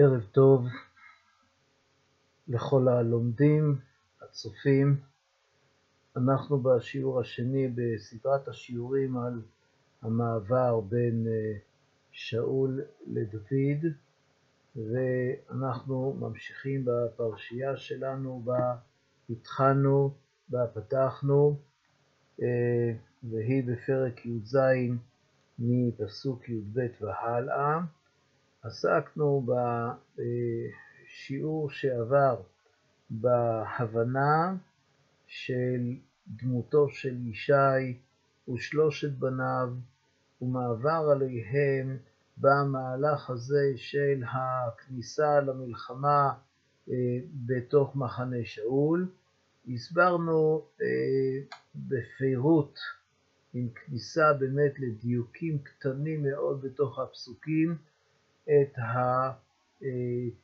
ערב טוב לכל הלומדים, הצופים. אנחנו בשיעור השני בסדרת השיעורים על המעבר בין אה, שאול לדוד, ואנחנו ממשיכים בפרשייה שלנו בה התחלנו, בה פתחנו, אה, והיא בפרק י"ז מפסוק י"ב והלאה. עסקנו בשיעור שעבר בהבנה של דמותו של ישי ושלושת בניו ומעבר עליהם במהלך הזה של הכניסה למלחמה אה, בתוך מחנה שאול. הסברנו אה, בפירוט עם כניסה באמת לדיוקים קטנים מאוד בתוך הפסוקים, את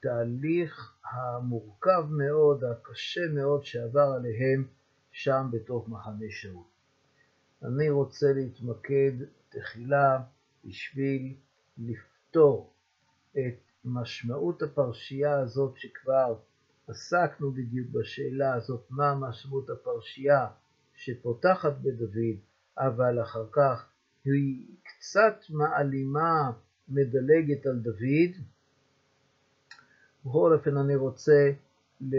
התהליך המורכב מאוד, הקשה מאוד שעבר עליהם שם בתוך מחנה שאול. אני רוצה להתמקד תחילה בשביל לפתור את משמעות הפרשייה הזאת שכבר עסקנו בדיוק בשאלה הזאת, מה משמעות הפרשייה שפותחת בדוד, אבל אחר כך היא קצת מעלימה מדלגת על דוד. בכל אופן אני רוצה אה,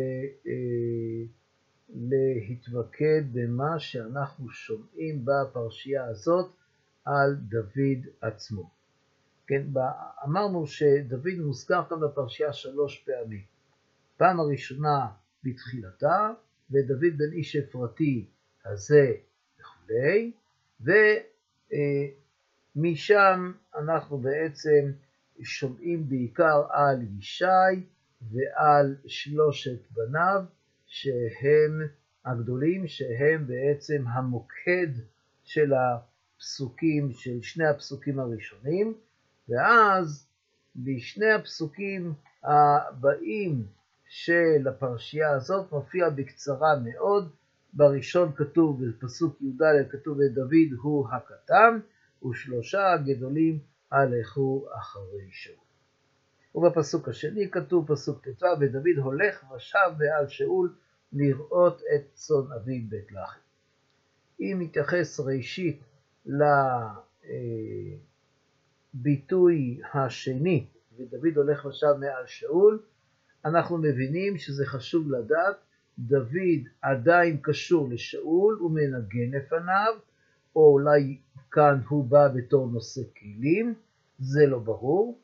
להתמקד במה שאנחנו שומעים בפרשייה הזאת על דוד עצמו. כן, אמרנו שדוד מוזכר כאן בפרשייה שלוש פעמים. פעם הראשונה בתחילתה, ודוד בן איש אפרתי הזה וכולי, ו... אה, משם אנחנו בעצם שומעים בעיקר על ישי ועל שלושת בניו, שהם הגדולים, שהם בעצם המוקד של הפסוקים, של שני הפסוקים הראשונים, ואז בשני הפסוקים הבאים של הפרשייה הזאת מופיע בקצרה מאוד. בראשון כתוב, בפסוק י"ד כתוב ודוד הוא הקטן, ושלושה הגדולים הלכו אחרי שאול. ובפסוק השני כתוב, פסוק ט"ו, ודוד הולך ושב ועל שאול לראות את צאן אביו בית לחם. אם נתייחס ראשית לביטוי השני, ודוד הולך ושב מעל שאול, אנחנו מבינים שזה חשוב לדעת, דוד עדיין קשור לשאול, הוא מנגן לפניו, או אולי כאן הוא בא בתור נושא כלים, זה לא ברור.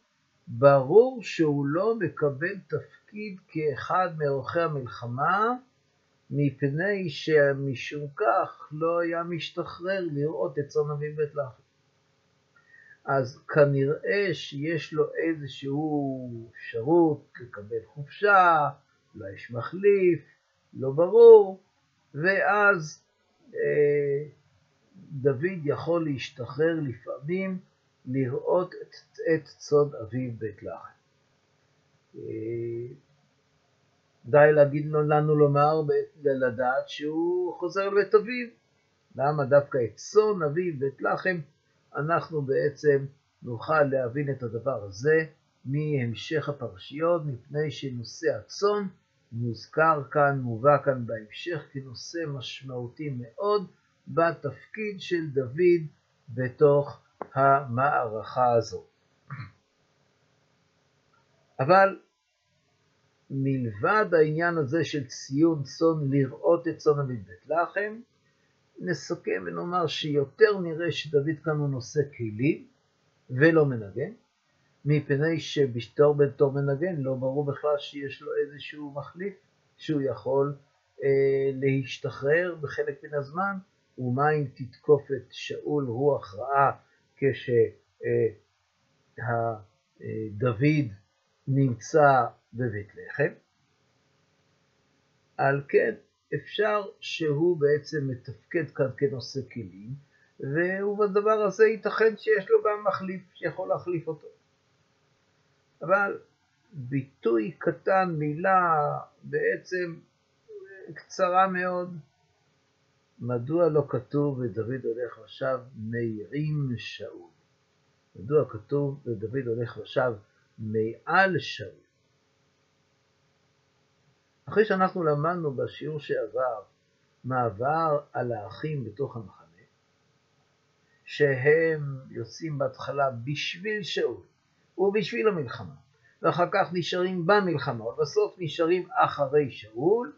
ברור שהוא לא מקבל תפקיד כאחד מאורחי המלחמה, מפני שמשום כך לא היה משתחרר לראות את צאן אביב בית לחם. אז כנראה שיש לו איזושהי אפשרות לקבל חופשה, אולי יש מחליף, לא ברור, ואז אה, דוד יכול להשתחרר לפעמים לראות את, את צוד אביו בית לחם. אה, די להגיד לנו לומר, לדעת שהוא חוזר לבית אביו. למה דווקא את צאן אביו בית לחם אנחנו בעצם נוכל להבין את הדבר הזה מהמשך הפרשיות, מפני שנושא הצאן מוזכר כאן, מובא כאן בהמשך כנושא משמעותי מאוד, בתפקיד של דוד בתוך המערכה הזו. אבל מלבד העניין הזה של ציון צאן, לראות את צאן אביב בית לחם, נסכם ונאמר שיותר נראה שדוד כאן הוא נושא כלים ולא מנגן, מפני שבתור בתור מנגן לא ברור בכלל שיש לו איזשהו מחליף שהוא יכול אה, להשתחרר בחלק מן הזמן ומה אם תתקוף את שאול רוח רעה כשדוד נמצא בבית לחם. על כן אפשר שהוא בעצם מתפקד כאן כנושא כלים, ובדבר הזה ייתכן שיש לו גם מחליף שיכול להחליף אותו. אבל ביטוי קטן, מילה בעצם קצרה מאוד, מדוע לא כתוב ודוד הולך ושב מעירים שאול? מדוע כתוב ודוד הולך ושב מעל שאול? אחרי שאנחנו למדנו בשיעור שעבר מעבר על האחים בתוך המחנה, שהם יוצאים בהתחלה בשביל שאול ובשביל המלחמה, ואחר כך נשארים במלחמה, ובסוף נשארים אחרי שאול,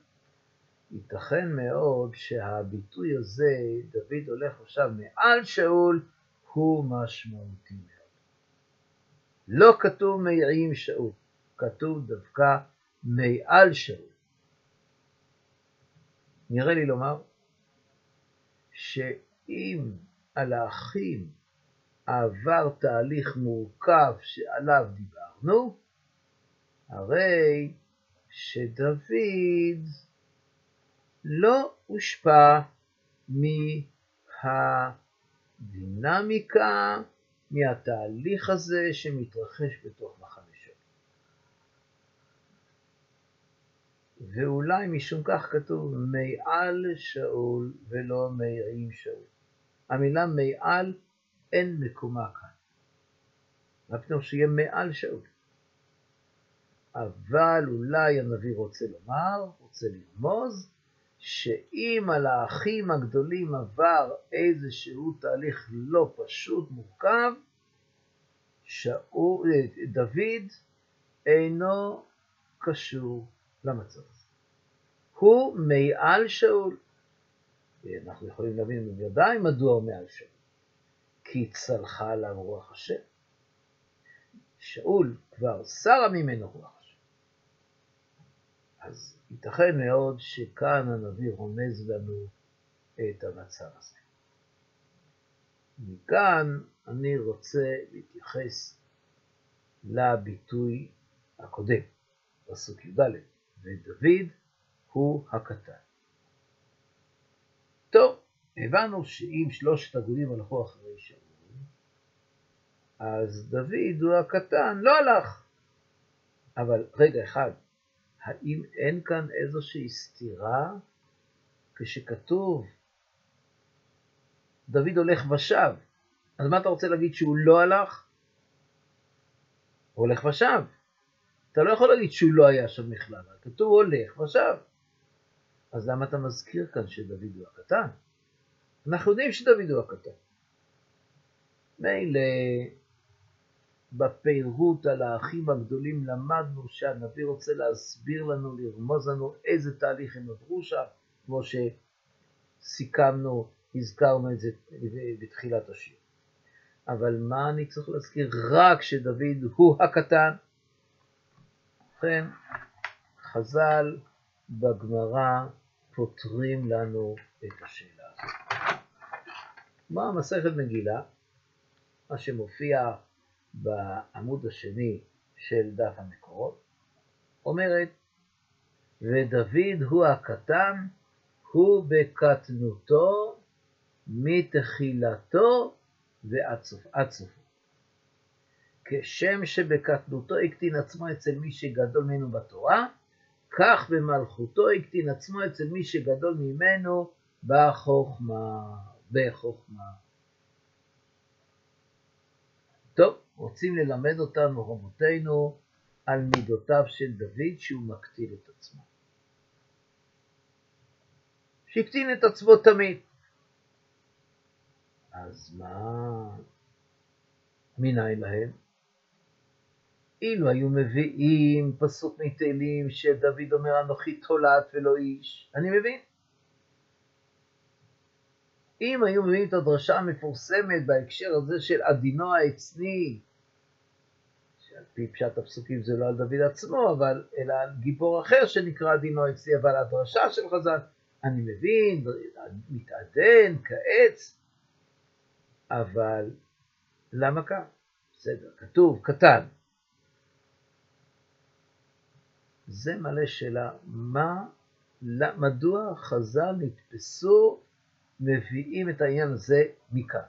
ייתכן מאוד שהביטוי הזה, דוד הולך עכשיו מעל שאול, הוא משמעותי מאוד. לא כתוב מעם שאול, כתוב דווקא מעל שאול. נראה לי לומר שאם על האחים עבר תהליך מורכב שעליו דיברנו, הרי שדוד לא הושפע מהדינמיקה, מהתהליך הזה שמתרחש בתוך מחנה שלו. ואולי משום כך כתוב מעל שאול ולא מעם שאול. המילה מעל אין מקומה כאן. מה פתאום שיהיה מעל שאול? אבל אולי הנביא רוצה לומר, רוצה לרמוז, שאם על האחים הגדולים עבר איזשהו תהליך לא פשוט, מורכב, שאול, דוד אינו קשור למצב הזה. הוא מעל שאול. אנחנו יכולים להבין בוודאי מדוע הוא מעל שאול. כי צלחה עליו רוח השם. שאול כבר שרה ממנו רוח השם. אז ייתכן מאוד שכאן הנביא רומז לנו את המצב הזה. מכאן אני רוצה להתייחס לביטוי הקודם, פסוק י"ד, ודוד הוא הקטן. טוב, הבנו שאם שלושת הגויים הלכו אחרי שאול, אז דוד הוא הקטן, לא הלך. אבל רגע אחד, האם אין כאן איזושהי סתירה כשכתוב דוד הולך ושב? אז מה אתה רוצה להגיד שהוא לא הלך? הוא הולך ושב. אתה לא יכול להגיד שהוא לא היה שם בכלל, כתוב הולך ושב. אז למה אתה מזכיר כאן שדוד הוא הקטן? אנחנו יודעים שדוד הוא הקטן. מילא בפירוט על האחים הגדולים למדנו שהנביא רוצה להסביר לנו, לרמוז לנו איזה תהליך הם עברו שם, כמו שסיכמנו, הזכרנו את זה בתחילת השיר. אבל מה אני צריך להזכיר? רק שדוד הוא הקטן. ובכן, חז"ל בגמרא פותרים לנו את השאלה הזאת. מה מסכת מגילה, מה שמופיע בעמוד השני של דף המקורות, אומרת, ודוד הוא הקטן, הוא בקטנותו מתחילתו ועד סופו. כשם שבקטנותו הקטין עצמו אצל מי שגדול ממנו בתורה, כך במלכותו הקטין עצמו אצל מי שגדול ממנו בחוכמה. בחוכמה. טוב, רוצים ללמד אותנו רבותינו על מידותיו של דוד שהוא מקטין את עצמו. שהקטין את עצמו תמיד. אז מה מנין להם? אילו היו מביאים פסוק מתהילים שדוד אומר אנוכי תולעת ולא איש, אני מבין. אם היו מביאים את הדרשה המפורסמת בהקשר הזה של עדינו העצני, שעל פי פשט הפסוקים זה לא על דוד עצמו, אבל אלא על גיבור אחר שנקרא עדינו העצני, אבל הדרשה של חז"ל, אני מבין, מתעדן כעץ, אבל למה כך? בסדר, כתוב, קטן. זה מלא שאלה, מה, מדוע חז"ל נתפסו, מביאים את העניין הזה מכאן?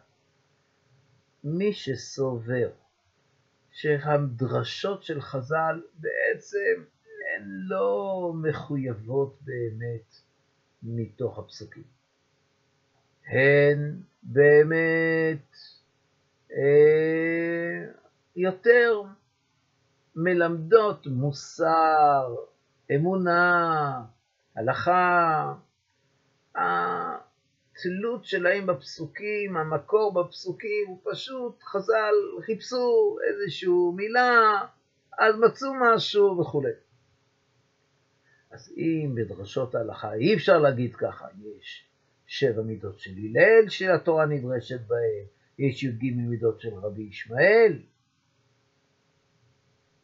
מי שסובר שהדרשות של חז"ל בעצם הן לא מחויבות באמת מתוך הפסוקים. הן באמת אה, יותר מלמדות מוסר, אמונה, הלכה, התלות שלהם בפסוקים, המקור בפסוקים, הוא פשוט, חז"ל חיפשו איזושהי מילה, אז מצאו משהו וכולי. אז אם בדרשות ההלכה אי אפשר להגיד ככה, יש שבע מידות של הלל שהתורה נדרשת בהן, יש י"ג מידות של רבי ישמעאל,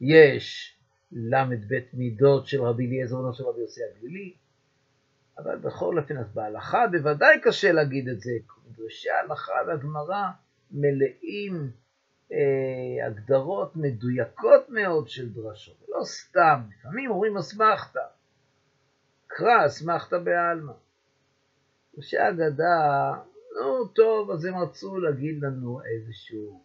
יש ל"ב מידות של רבי אליעזר בנו של רבי יוסי הגלילי, אבל בכל אופן, אז בהלכה בוודאי קשה להגיד את זה, מדרשי ההלכה והגמרא מלאים אה, הגדרות מדויקות מאוד של דרשות, לא סתם, לפעמים אומרים אסמכתא, קרא אסמכתא בעלמא. ראשי אגדה, נו טוב, אז הם רצו להגיד לנו איזשהו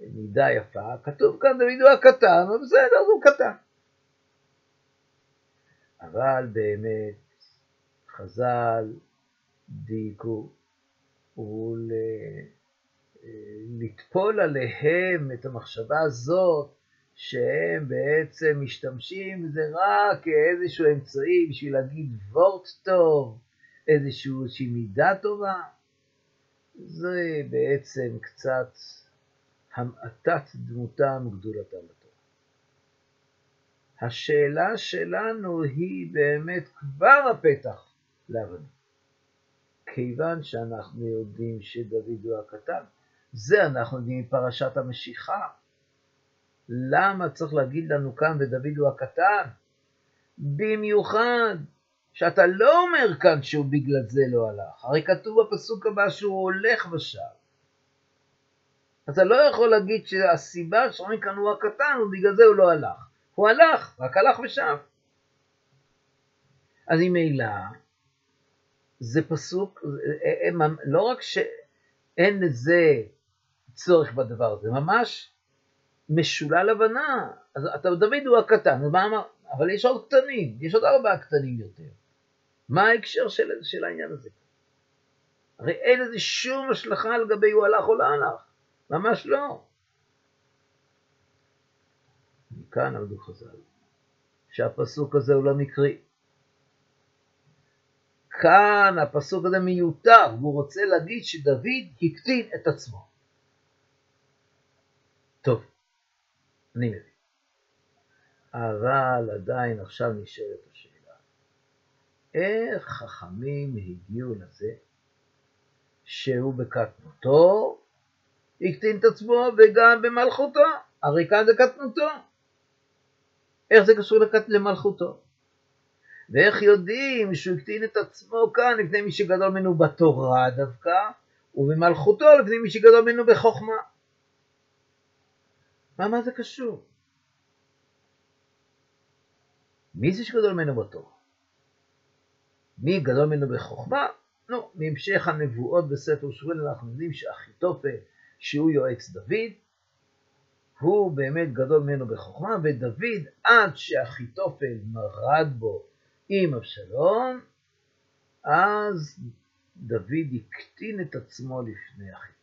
מידה יפה, כתוב כאן דוד הוא הקטן, אבל בסדר, הוא קטן. אבל באמת, חז"ל דייקו, ולטפול עליהם את המחשבה הזאת, שהם בעצם משתמשים בזה רק כאיזשהו אמצעי בשביל להגיד וורט טוב, איזושהי מידה טובה, זה בעצם קצת המעטת דמותם וגדולתם בתורה. השאלה שלנו היא באמת כבר הפתח להבנה. כיוון שאנחנו יודעים שדוד הוא הקטן, זה אנחנו יודעים מפרשת המשיחה. למה צריך להגיד לנו כאן ודוד הוא הקטן? במיוחד שאתה לא אומר כאן שהוא בגלל זה לא הלך, הרי כתוב בפסוק הבא שהוא הולך בשער. אתה לא יכול להגיד שהסיבה שאומרים כאן הוא הקטן, ובגלל זה הוא לא הלך. הוא הלך, רק הלך ושם. אז אם ממילא, זה פסוק, לא רק שאין לזה צורך בדבר הזה, ממש משולל הבנה. אז אתה, דוד הוא הקטן, אמר? אבל יש עוד קטנים, יש עוד ארבעה קטנים יותר. מה ההקשר של, של העניין הזה? הרי אין לזה שום השלכה לגבי הוא הלך או לא הלך. ממש לא. מכאן עמדו חז"ל, שהפסוק הזה הוא לא מקרי. כאן הפסוק הזה מיותר, והוא רוצה להגיד שדוד הקטין את עצמו. טוב, אני מבין. אבל עדיין עכשיו נשאלת השאלה, איך חכמים הגיעו לזה שהוא בקטנותו הקטין את עצמו וגם במלכותו, הרי כאן זה קטנותו. איך זה קשור. למלכותו? ואיך יודעים שהוא הקטין את עצמו כאן לפני מי שגדול ממנו בתורה דווקא, ובמלכותו לפני מי שגדול ממנו בחוכמה? מה, מה זה קשור? מי זה שגדול ממנו בתורה? מי גדול ממנו בחוכמה? נו, מהמשך הנבואות בספר שמואל אנחנו יודעים שאחיתופל שהוא יועץ דוד, הוא באמת גדול ממנו בחוכמה, ודוד עד שאחיתופל מרד בו עם אבשלום, אז דוד הקטין את עצמו לפני אחיתופל.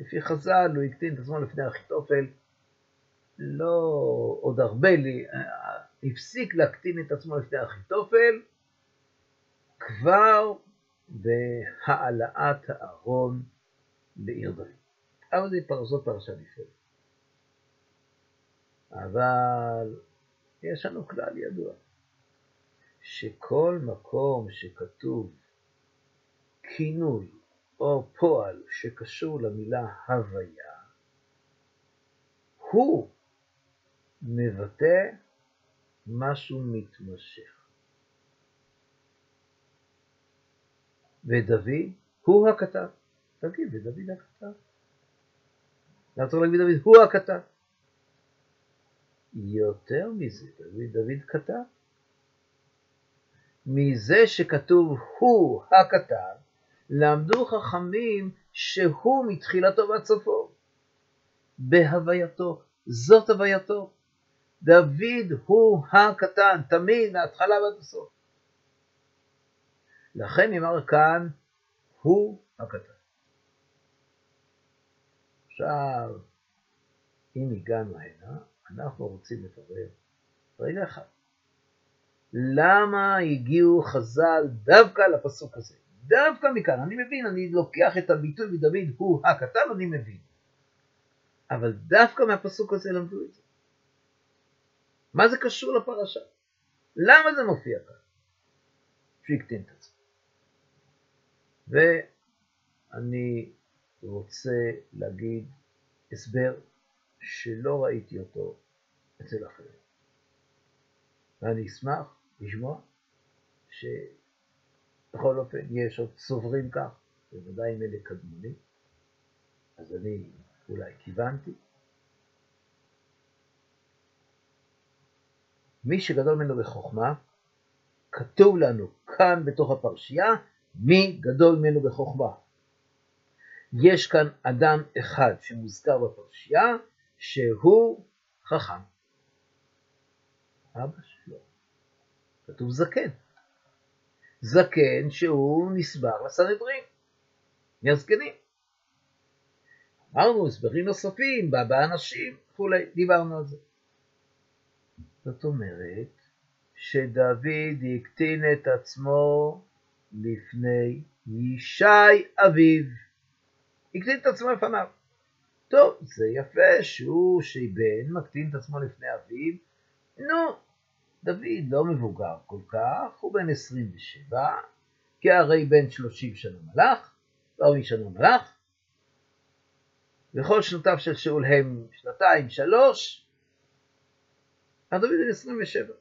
לפי חז"ל הוא הקטין את עצמו לפני אחיתופל, לא עוד הרבה, לי, הפסיק להקטין את עצמו לפני אחיתופל, כבר בהעלאת הארון לעיר דוד. אבל זה פרזות פרשה נפרדת. אבל יש לנו כלל ידוע, שכל מקום שכתוב כינוי או פועל שקשור למילה הוויה, הוא מבטא משהו מתמשך. ודוד הוא הכתב. תגיד, ודוד הכתב. למה צריך להגיד דוד הוא הכתב? יותר מזה, דוד, דוד כתב. מזה שכתוב הוא הכתב, למדו חכמים שהוא מתחילתו ועד סופו. בהווייתו, זאת הווייתו. דוד הוא הקטן, תמיד, מההתחלה ועד הסוף. לכן נאמר כאן, הוא הקטן. עכשיו, אם הגענו הנה, אנחנו רוצים לברר רגע אחד. למה הגיעו חז"ל דווקא לפסוק הזה? דווקא מכאן, אני מבין, אני לוקח את הביטוי מדוד הוא הכתב, אני מבין. אבל דווקא מהפסוק הזה למדו את זה. מה זה קשור לפרשה? למה זה מופיע כאן? ואני רוצה להגיד הסבר שלא ראיתי אותו אצל אחרים. ואני אשמח לשמוע שבכל אופן יש עוד סוברים כך, בוודאי אם אלה קדמונים, אז אני אולי כיוונתי. מי שגדול ממנו בחוכמה, כתוב לנו כאן בתוך הפרשייה, מי גדול ממנו בחוכמה. יש כאן אדם אחד שמוזכר בפרשייה, שהוא חכם. אבא שלו. כתוב זקן. זקן שהוא נסבר לסנהדרין, מהזקנים. אמרנו הסברים נוספים, באנשים וכולי, דיברנו על זה. זאת אומרת שדוד הקטין את עצמו לפני ישי אביו. הקטין את עצמו לפניו. טוב, זה יפה שהוא שבן מקטין את עצמו לפני אביו. נו, דוד לא מבוגר כל כך, הוא בן 27, כי הרי בן 30 שנה מלך, לא שנה מלך, וכל שנותיו של שאול הם שנתיים, שלוש, אז דוד בן 27.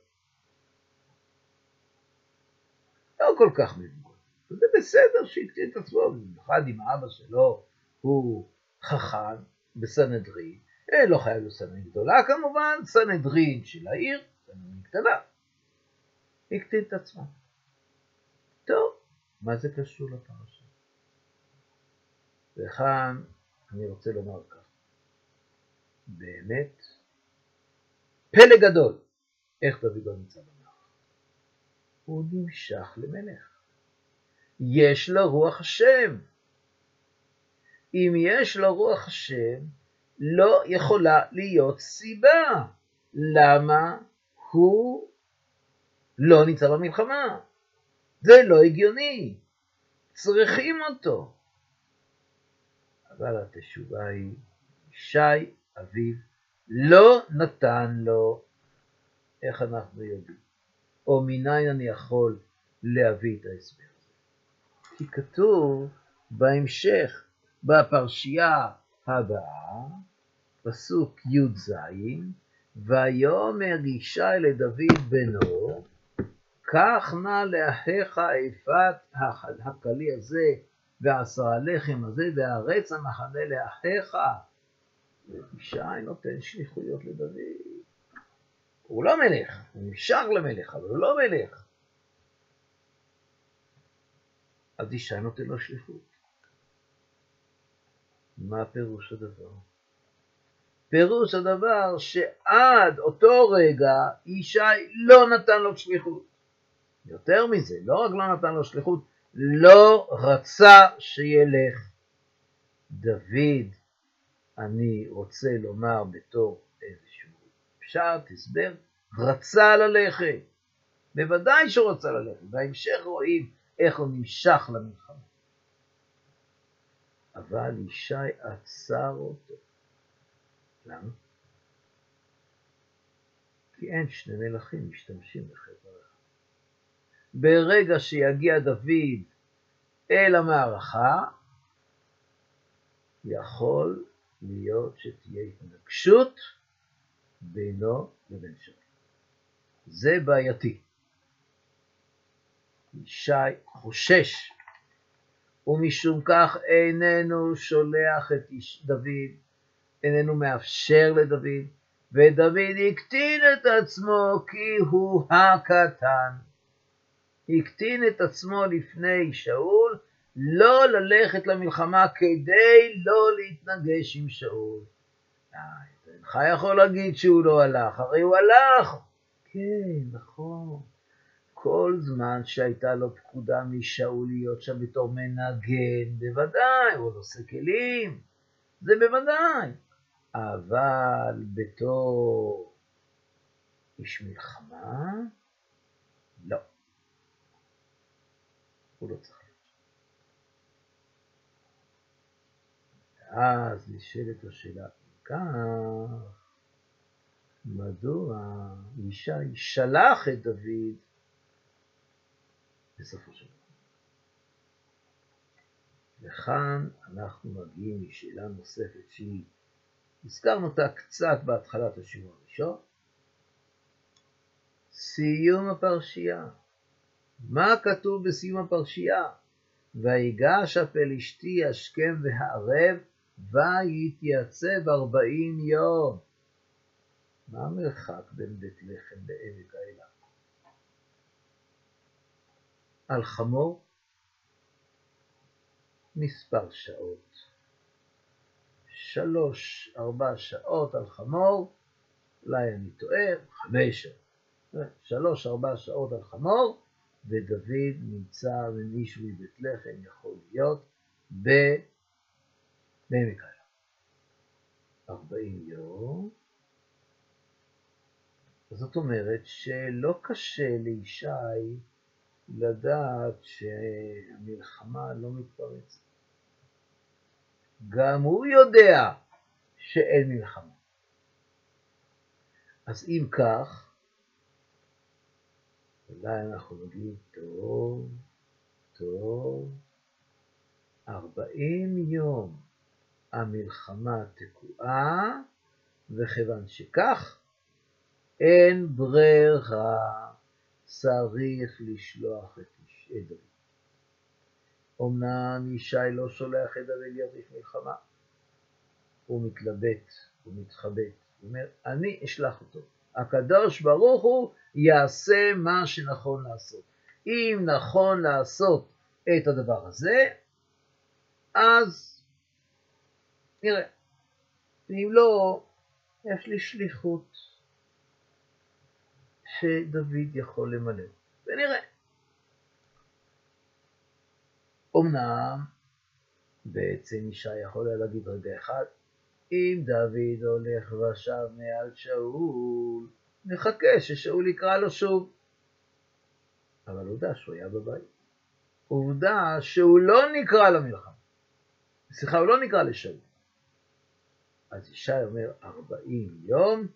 לא כל כך מבוגר. זה בסדר שהקטין את עצמו, במיוחד עם האבא שלו הוא חכם בסנהדרין, אה, לא חייב להיות סנהדרין גדולה כמובן, סנהדרין של העיר, סנהדרין קטנה. הקטין את עצמו. טוב, מה זה קשור לפרשה? וכאן אני רוצה לומר כך, באמת, פלא גדול, איך דוד לא נמצא במלך. הוא נמשך למלך. יש לו רוח השם. אם יש לו רוח השם, לא יכולה להיות סיבה למה הוא לא נמצא במלחמה. זה לא הגיוני. צריכים אותו. אבל התשובה היא, שי אביו לא נתן לו, איך אנחנו יודעים? או מניין אני יכול להביא את ההסבר הזה? כי כתוב בהמשך, בפרשייה הבאה, פסוק י"ז, ויאמר ישי לדוד בנו, קח נא לאחיך אפת הקלי הזה ועשה הלחם הזה והרץ המחנה לאחיך. ישי נותן שליחויות לדוד. הוא לא מלך, הוא נמשך למלך, אבל הוא לא מלך. אז ישי נותן לו שליחות. מה פירוש הדבר? פירוש הדבר שעד אותו רגע ישי לא נתן לו שליחות. יותר מזה, לא רק לא נתן לו שליחות, לא רצה שילך. דוד, אני רוצה לומר בתור איזשהו פשט, הסבר, רצה ללכת. בוודאי שהוא רצה ללכת. בהמשך רואים איך הוא נמשך למלחמה. אבל ישי עצר אותו. למה? כי אין שני מלכים משתמשים בחבר אחד. ברגע שיגיע דוד אל המערכה, יכול להיות שתהיה התנגשות בינו לבין שאול. זה בעייתי. ישי חושש, ומשום כך איננו שולח את דוד, איננו מאפשר לדוד, ודוד הקטין את עצמו כי הוא הקטן. הקטין את עצמו לפני שאול, לא ללכת למלחמה כדי לא להתנגש עם שאול. אינך יכול להגיד שהוא לא הלך, הרי הוא הלך. כן, נכון. כל זמן שהייתה לו פקודה משאול להיות שם בתור מנגן, בוודאי, הוא נושא כלים, זה בוודאי. אבל בתור איש מלחמה? לא. הוא לא צריך להיות. ואז נשאלת השאלה, כך, מדוע ישי שלח את דוד בסופו של דבר? וכאן אנחנו מגיעים לשאלה נוספת שהיא, הזכרנו אותה קצת בהתחלת השיעור הראשון, סיום הפרשייה. מה כתוב בסיום הפרשייה? ויגש הפלישתי השכם והערב ויתייצב ארבעים יום. מה המרחק בין בית לחם לעמק האלה? על חמור מספר שעות. שלוש, ארבע שעות על חמור, אולי אני טועה, חמש שעות. שלוש, ארבע שעות על חמור, ודוד נמצא ומישהו מבית לחם יכול להיות בעמק האלה. ארבעים יום. זאת אומרת שלא קשה לישי לדעת שהמלחמה לא מתפרצת. גם הוא יודע שאין מלחמה. אז אם כך, אולי אנחנו נגיד, טוב, טוב, ארבעים יום המלחמה תקועה, וכיוון שכך, אין ברירה, צריך לשלוח את דוד. אמנם ישי לא שולח את דוד להיות איש מלחמה, הוא מתלבט, הוא מתחבט, הוא אומר, אני אשלח אותו. הקדוש ברוך הוא יעשה מה שנכון לעשות. אם נכון לעשות את הדבר הזה, אז נראה. ואם לא, יש לי שליחות שדוד יכול למלא, ונראה. אמנם בעצם אישה יכול היה להגיד רגע אחד, אם דוד הולך ושב מעל שאול, נחכה ששאול יקרא לו שוב. אבל עובדה שהוא היה בבית. עובדה שהוא לא נקרא למלחמה. סליחה, הוא לא נקרא לשאול. אז ישי אומר, ארבעים יום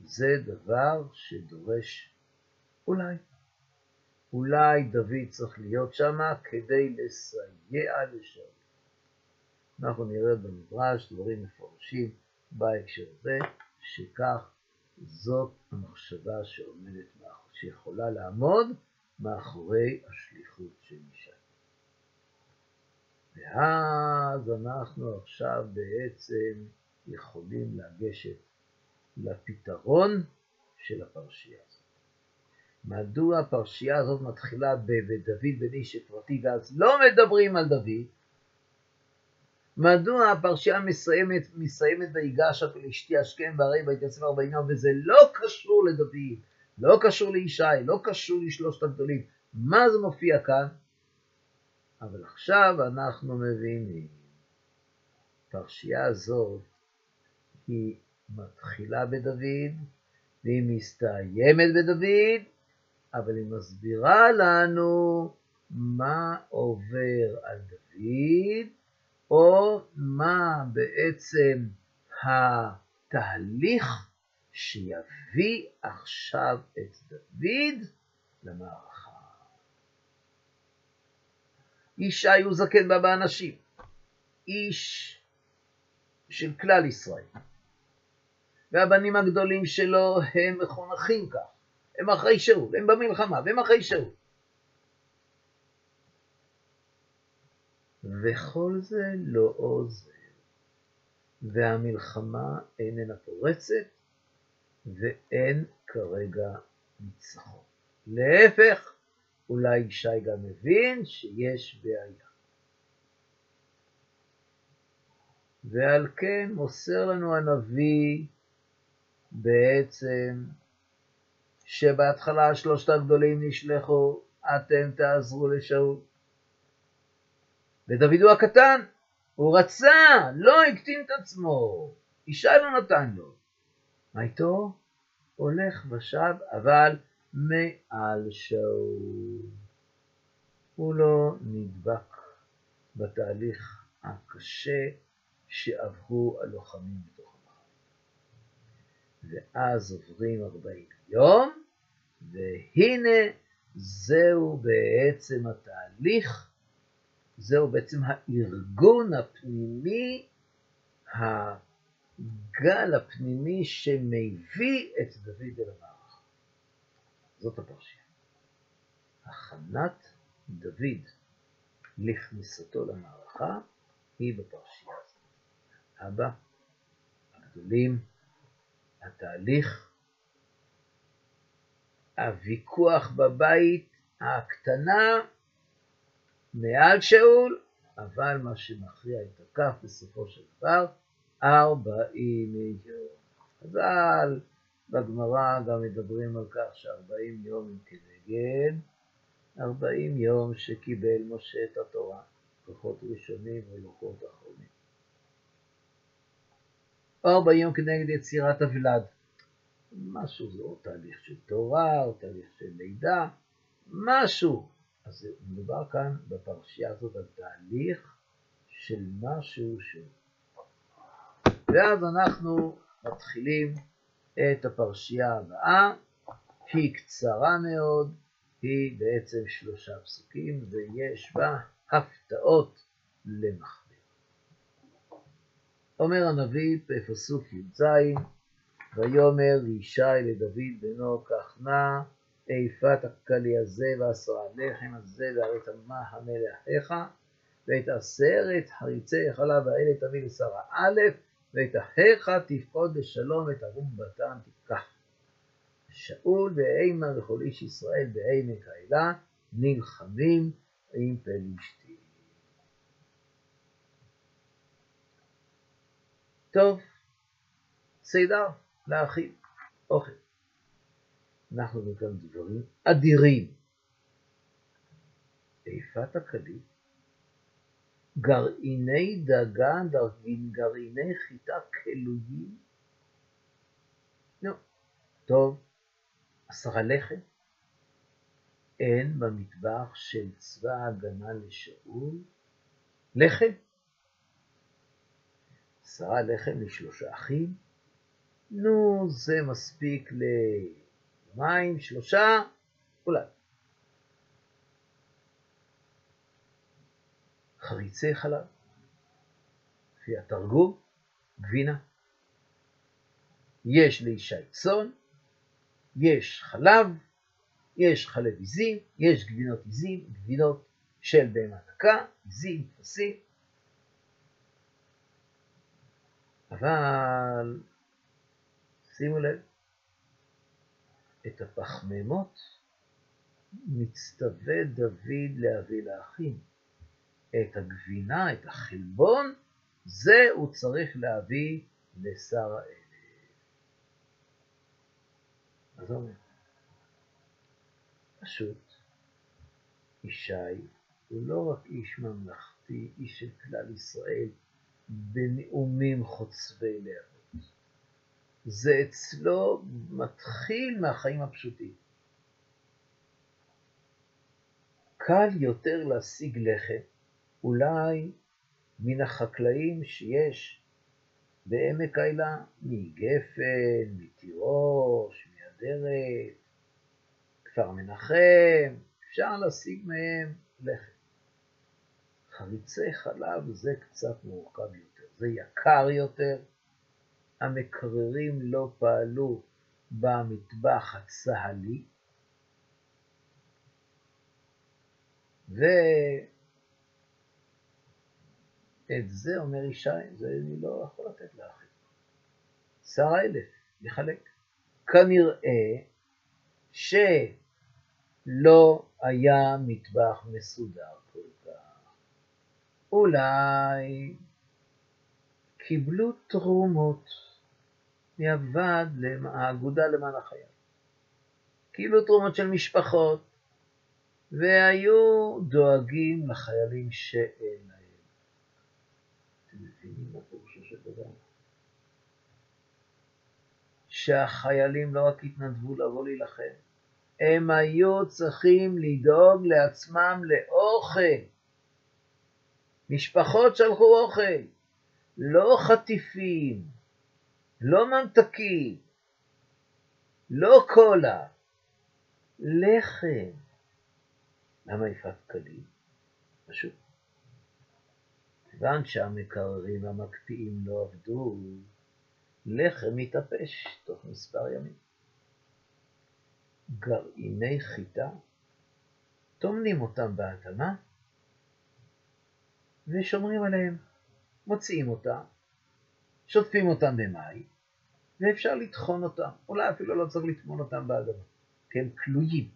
זה דבר שדורש אולי. אולי דוד צריך להיות שם כדי לסייע לשאול. אנחנו נראה במדרש דברים מפורשים בהקשר הזה, שכך זאת המחשבה שעומדת, שיכולה לעמוד מאחורי השליחות של אישה. ואז אנחנו עכשיו בעצם יכולים לגשת לפתרון של הפרשייה הזאת. מדוע הפרשייה הזאת מתחילה בדוד בן איש אפרתי ואז לא מדברים על דוד? מדוע הפרשייה מסיימת, מסיימת ויגש הפלישתי השכם והרי ויתייצב ארבעים יום וזה לא קשור לדוד, לא קשור לישי, לא קשור לשלושת הגדולים. מה זה מופיע כאן? אבל עכשיו אנחנו מבינים, הפרשייה הזאת היא מתחילה בדוד והיא מסתיימת בדוד, אבל היא מסבירה לנו מה עובר על דוד, או מה בעצם התהליך שיביא עכשיו את דוד למערכה. ישי הוא זקן בה באנשים, איש של כלל ישראל. והבנים הגדולים שלו הם מחונכים כך, הם אחרי שאול, הם במלחמה, והם אחרי שאול. וכל זה לא עוזר, והמלחמה איננה פורצת, ואין כרגע ניצחון. להפך, אולי ישי גם מבין שיש בעיה. ועל כן מוסר לנו הנביא בעצם שבהתחלה שלושת הגדולים נשלחו, אתם תעזרו לשאול. ודוד הוא הקטן, הוא רצה, לא הקטין את עצמו, ישי לא נתן לו. מה איתו? הולך ושב, אבל מעל שאול. הוא לא נדבק בתהליך הקשה שעברו הלוחמים. ואז עוברים 40 יום, והנה זהו בעצם התהליך, זהו בעצם הארגון הפנימי, הגל הפנימי שמביא את דוד אל המערכה. זאת הפרשייה. הכנת דוד לכניסתו למערכה היא בפרשייה הזאת. אבא, הגדולים, התהליך, הוויכוח בבית, הקטנה, מעל שאול, אבל מה שמכריע את הכף בסופו של דבר, ארבעים יום. חז"ל בגמרא גם מדברים על כך שארבעים יום הם כנגד ארבעים יום שקיבל משה את התורה, לוחות ראשונים ולוחות אחרונים. ארבעים יום כנגד יצירת הוולד. משהו זה או תהליך של תורה, או תהליך של לידה, משהו. אז מדובר כאן בפרשייה הזאת על תהליך של משהו ש... ואז אנחנו מתחילים את הפרשייה הבאה, היא קצרה מאוד, היא בעצם שלושה פסוקים, ויש בה הפתעות למחבר. אומר הנביא בפסוק י"ז, ויאמר ישי לדוד בנו, קח נא איפת הקלי הזה ועשרה לחם הזה והרי תמה המלאכיך, ואת עשרת חריצי חלב האלה תביא לשרה א', ואת אחיך תפקוד לשלום, את ארום בתם תיקח. שאול ואימה וכל איש ישראל בעמק האלה נלחמים עם פלישתים. טוב, סיידר לאחים, אוכל. אנחנו רואים כאן דברים אדירים. איפת הכלי, גרעיני דגן, גרעיני חיטה כלויים. נו, טוב, עשרה לחם. אין במטבח של צבא ההגנה לשאול לחם. עשרה לחם לשלושה אחים. נו, זה מספיק למים, שלושה, אולי. חריצי חלב, לפי התרגום, גבינה. יש לישי צאן, יש חלב, יש חלב עיזים, יש גבינות עיזים, גבינות של בהמה דקה, עיזים, כבשים. אבל שימו לב, את הפחמימות מצטווה דוד להביא לאחים. את הגבינה, את החלבון, זה הוא צריך להביא לשר האל. אז אומר, פשוט, ישי הוא לא רק איש ממלכתי, איש של כלל ישראל, בנאומים חוצבי להבות. זה אצלו מתחיל מהחיים הפשוטים. קל יותר להשיג לחם, אולי מן החקלאים שיש בעמק האלה, מגפן, מתירוש, אדרת, כפר מנחם, אפשר להשיג מהם לחם. חריצי חלב זה קצת מורכב יותר, זה יקר יותר, המקררים לא פעלו במטבח הצה"לי, ואת זה אומר ישי, זה אני לא יכול לתת לאחים. שר האלף, יחלק. כנראה שלא היה מטבח מסודר כל. אולי קיבלו תרומות מהוועד, האגודה למען החייל. קיבלו תרומות של משפחות, והיו דואגים לחיילים שאין להם. אתם מבינים מה פירושו של דבר? שהחיילים לא רק התנדבו לבוא להילחם, הם היו צריכים לדאוג לעצמם לאוכל. משפחות שלחו אוכל, לא חטיפים, לא ממתקים, לא קולה, לחם. למה יפת קלים? פשוט. כיוון שהמקררים המקפיאים לא עבדו, לחם מתאפש תוך מספר ימים. גרעיני חיטה, טומנים אותם באדמה ושומרים עליהם. מוציאים אותם, שוטפים אותם במים, ואפשר לטחון אותם. אולי אפילו לא צריך לטמון אותם באדמה, כי הם כלואים,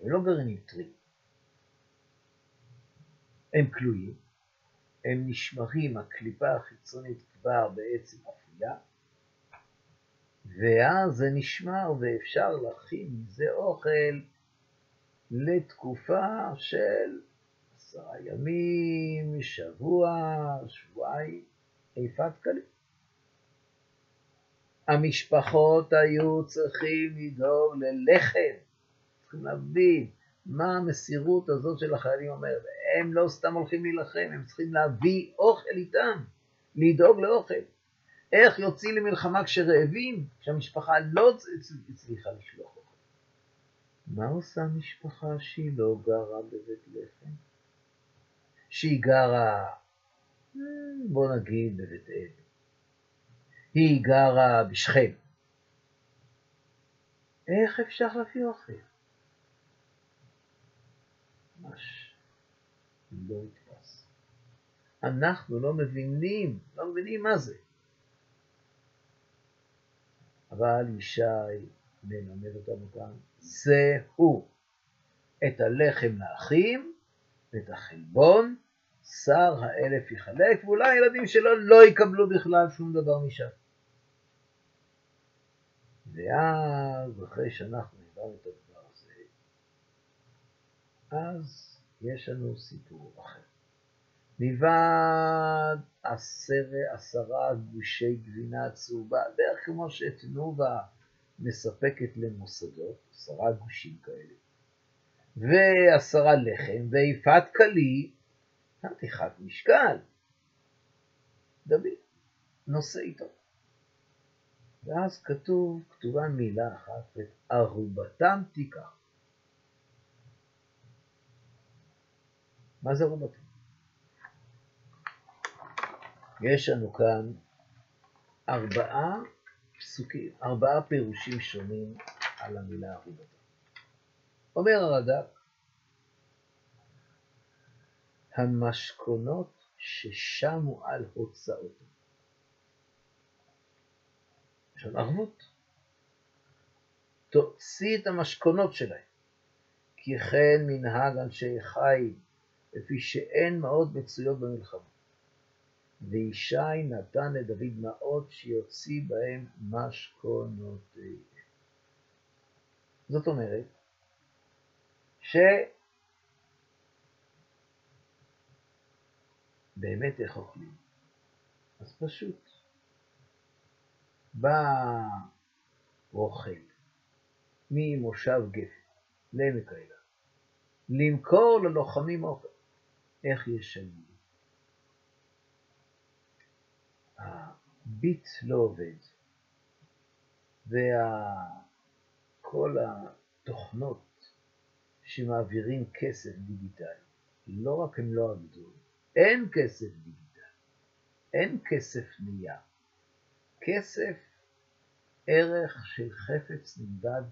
הם לא גרעינים טריים. הם כלואים, הם נשמרים, הקליפה החיצונית כבר בעצם אפויה, ואז זה נשמר ואפשר להכין מזה אוכל לתקופה של עשרה ימים, שבוע, שבועיים, איפת קלים. המשפחות היו צריכים לדאוג ללחם, צריכים להבין מה המסירות הזאת של החיילים אומרת. הם לא סתם הולכים להילחם, הם צריכים להביא אוכל איתם, לדאוג לאוכל. איך יוצאים למלחמה כשרעבים, כשהמשפחה לא הצליחה לשלוח אוכל? מה עושה משפחה שהיא לא גרה בבית לחם? שהיא גרה, בוא נגיד, בבית אל. היא גרה בשכם. איך אפשר להביא אוכל? ממש לא נתפס. אנחנו לא מבינים, לא מבינים מה זה. אבל ישי מלמד אותנו כאן, זהו את הלחם לאחים ואת החלבון שר האלף יחלק, ואולי הילדים שלו לא יקבלו בכלל שום דבר משם. ואז, אחרי שאנחנו הבנו את הדבר הזה, אז יש לנו סיפור אחר. מלבד עשרה, עשרה גושי גבינה צהובה, בערך כמו שתנובה מספקת למוסדות, עשרה גושים כאלה, ועשרה לחם, ויפת כלי, חתיכת משקל. דוד נושא איתו. ואז כתוב, כתובה מילה אחת, את ערובתם תיקח. מה זה ערובתם? יש לנו כאן ארבעה פסוקים, ארבעה פירושים שונים על המילה ערובתם. אומר הרד"ק, המשכונות ששמו על הוצאות. יש לנו ערבות. תוציא את המשכונות שלהם, כי כן מנהג אנשי חיל, לפי שאין מעות מצויות במלחמה. וישי נתן לדוד מעות שיוציא בהם משכונותיהם. זאת אומרת, ש... באמת איך אוכלים. אז פשוט, בא רוכל ממושב גפן לעמק האלה, למכור ללוחמים אוכל. איך ישלמו? הביט לא עובד, וכל התוכנות שמעבירים כסף דיגיטלי, לא רק הם לא עבדו, אין כסף דיגיטל, אין כסף נייר. כסף, ערך של חפץ נמדד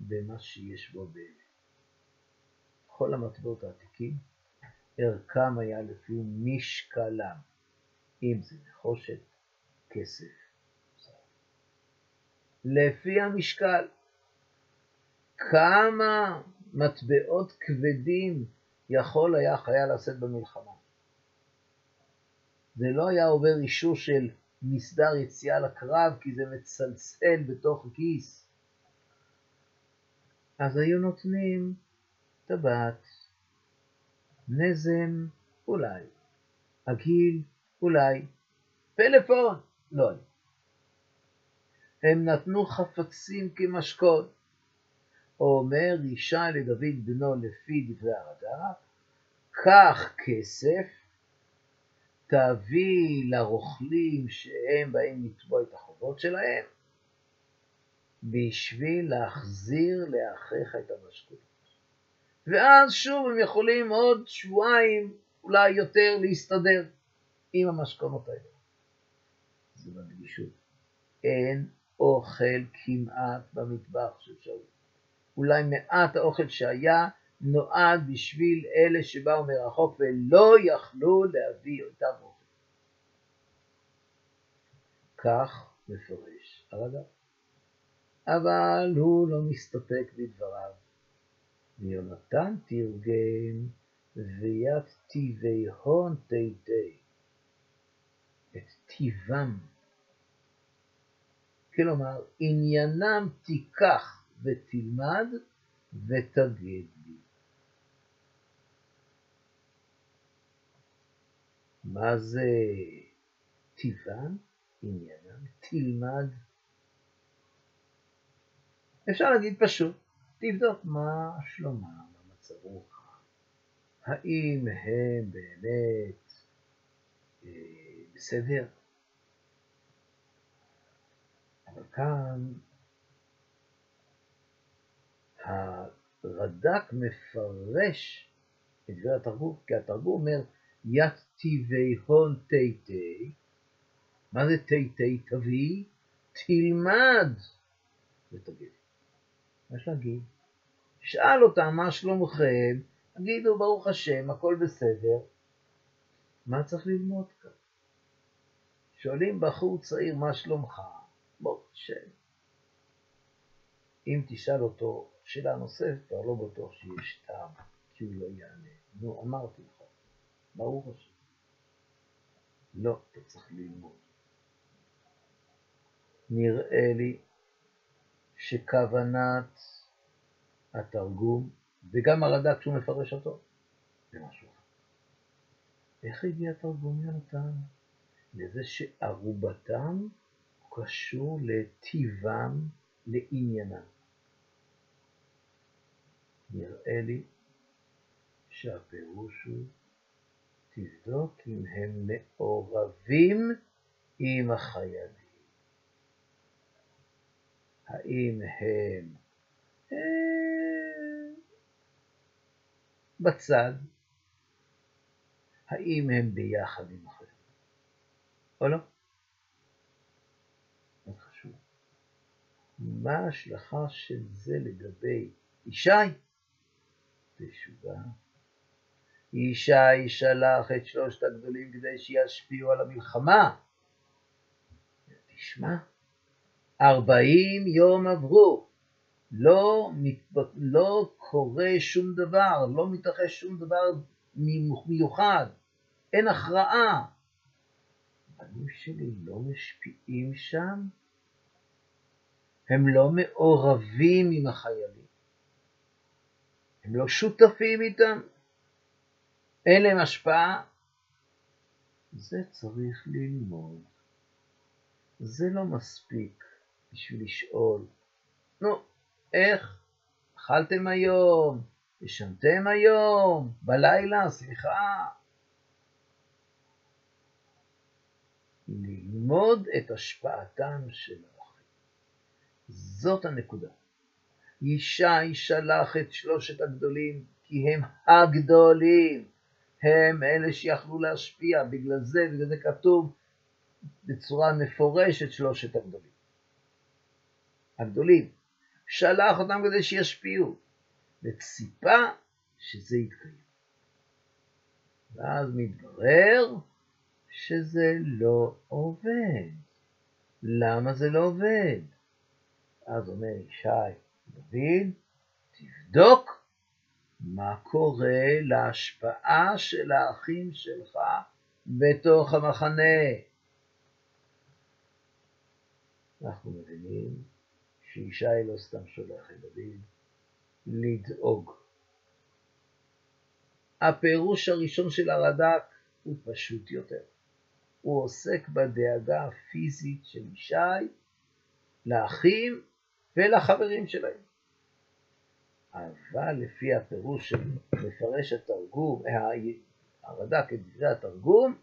במה שיש בו באמת. כל המטבעות העתיקים, ערכם היה לפי משקלם, אם זה נחושת, כסף. לפי המשקל, כמה מטבעות כבדים יכול היה חייל לשאת במלחמה. זה לא היה עובר אישור של מסדר יציאה לקרב, כי זה מצלצל בתוך הכיס. אז היו נותנים טבעת, נזם, אולי, עגיל, אולי, פלאפון, לא היה. הם נתנו חפצים כמשכון. אומר ישי לדוד בנו לפי דברי הרד"ק, קח כסף, תביא לרוכלים שהם באים לתבוע את החובות שלהם, בשביל להחזיר לאחיך את המשכונות. ואז שוב הם יכולים עוד שבועיים, אולי יותר, להסתדר עם המשכונות האלה. זה בנגישות. אין אוכל כמעט במטבח של שאול. אולי מעט האוכל שהיה נועד בשביל אלה שבאו מרחוק ולא יכלו להביא אותם אוכל. כך מפרש הרד"ק. אבל הוא לא מסתפק בדבריו. ויונתן תרגם ויד טיבי הון תיתי את טיבם. כלומר, עניינם תיקח ותלמד ותגיד לי. מה זה טיבם? עניינם? תלמד. אפשר להגיד פשוט, תבדוק מה שלומם, מה מצב רוחם, האם הם באמת אה, בסדר. אבל כאן הרד"ק מפרש את דבר התרגום, כי התרגום אומר ית טיבי הון תי תי, מה זה תי תי תביא? תלמד ותגיד. יש להגיד? שאל אותם מה שלומכם, תגידו ברוך השם, הכל בסדר. מה צריך ללמוד כאן? שואלים בחור צעיר מה שלומך, ברוך השם. אם תשאל אותו שאלה נוספת, כבר לא בטוח שיש טעם, כי הוא לא יענה. נו, אמרתי לך, ברוך השם. לא, אתה צריך ללמוד. נראה לי שכוונת התרגום, וגם הרד"ק כשהוא מפרש אותו, זה משהו אחר. איך הגיע התרגום יונתן? לזה שערובתם קשור לטיבם, לעניינם. נראה לי שהפירוש הוא תבדוק אם הם מעורבים עם החיילים. האם הם אה, בצד, האם הם ביחד עם החיילים או לא? מאוד חשוב. מה ההשלכה של זה לגבי ישי? תשובה. ישי שלח את שלושת הגדולים כדי שישפיעו על המלחמה. תשמע, ארבעים יום עברו, לא, לא קורה שום דבר, לא מתרחש שום דבר מיוחד, אין הכרעה. הבנים שלי לא משפיעים שם? הם לא מעורבים עם החיילים. הם לא שותפים איתם. אין להם השפעה. זה צריך ללמוד. זה לא מספיק בשביל לשאול. נו, איך? אכלתם היום? ישנתם היום? בלילה? סליחה. ללמוד את השפעתם של האחים. זאת הנקודה. ישי שלח את שלושת הגדולים, כי הם הגדולים. הם אלה שיכלו להשפיע, בגלל זה, בגלל זה כתוב בצורה מפורשת שלושת הגדולים. הגדולים. שלח אותם כדי שישפיעו, וציפה שזה יתקיים. ואז מתברר שזה לא עובד. למה זה לא עובד? אז אומר ישי, דוד, תבדוק מה קורה להשפעה של האחים שלך בתוך המחנה. אנחנו מבינים שישי לא סתם שולח את לדאוג. הפירוש הראשון של הרד"ק הוא פשוט יותר. הוא עוסק בדאגה הפיזית של ישי לאחים ולחברים שלהם. אבל לפי הפירוש של מפרש התרגום, הרד"ק את דברי התרגום,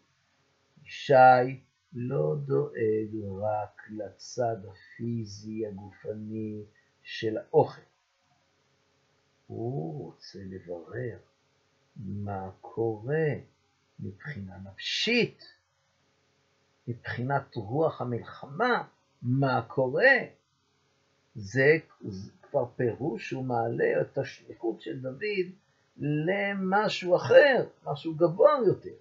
ישי לא דואג רק לצד הפיזי הגופני של האוכל. הוא רוצה לברר מה קורה מבחינה נפשית, מבחינת רוח המלחמה, מה קורה. זה, כבר פירוש שהוא מעלה את השליחות של דוד למשהו אחר, משהו גבוה יותר.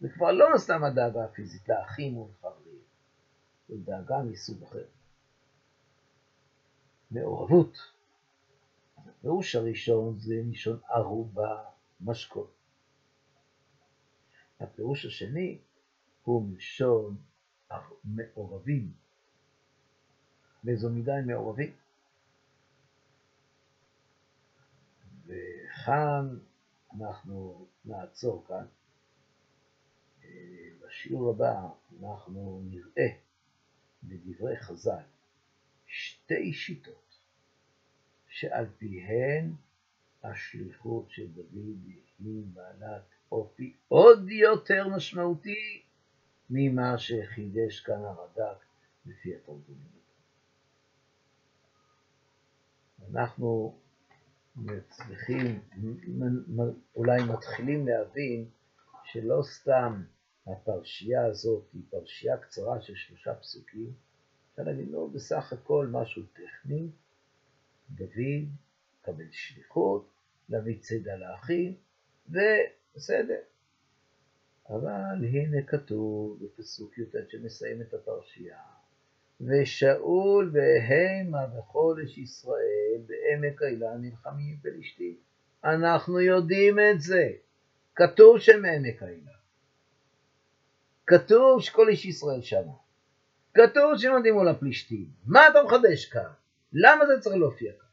זה כבר לא סתם הדאגה הפיזית לאחים ולחברים, זה דאגה מסוג אחר. מעורבות. הפירוש הראשון זה מלשון ערובה משקול. הפירוש השני הוא מלשון מעורבים. באיזו מידה הם מעורבים? וכאן אנחנו נעצור כאן. בשיעור הבא אנחנו נראה בדברי חז"ל שתי שיטות שעל פיהן השליחות של דוד היא בעלת אופי עוד יותר משמעותי ממה שחידש כאן הרד"ק לפי התרגומים. אנחנו מצליחים, אולי מתחילים להבין שלא סתם הפרשייה הזאת היא פרשייה קצרה של שלושה פסוקים, אפשר להגיד, לא, בסך הכל משהו טכני, דוד מקבל שליחות, להביא צידה לאחים, ובסדר. אבל הנה כתוב בפסוק י"ט שמסיים את הפרשייה, ושאול והמה איש ישראל בעמק האילן נלחמים פלישתים. אנחנו יודעים את זה. כתוב שהם עמק האילן. כתוב שכל איש ישראל שם. כתוב שהם עומדים מול הפלישתים. מה אתה מחדש כאן? למה זה צריך להופיע כאן?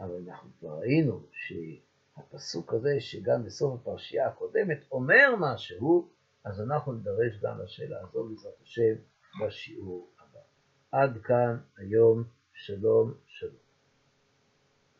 אבל אנחנו כבר ראינו שהפסוק הזה, שגם בסוף הפרשייה הקודמת, אומר משהו, אז אנחנו נדרש גם לשאלה הזו בעזרת השם בשיעור הבא. עד כאן היום, שלום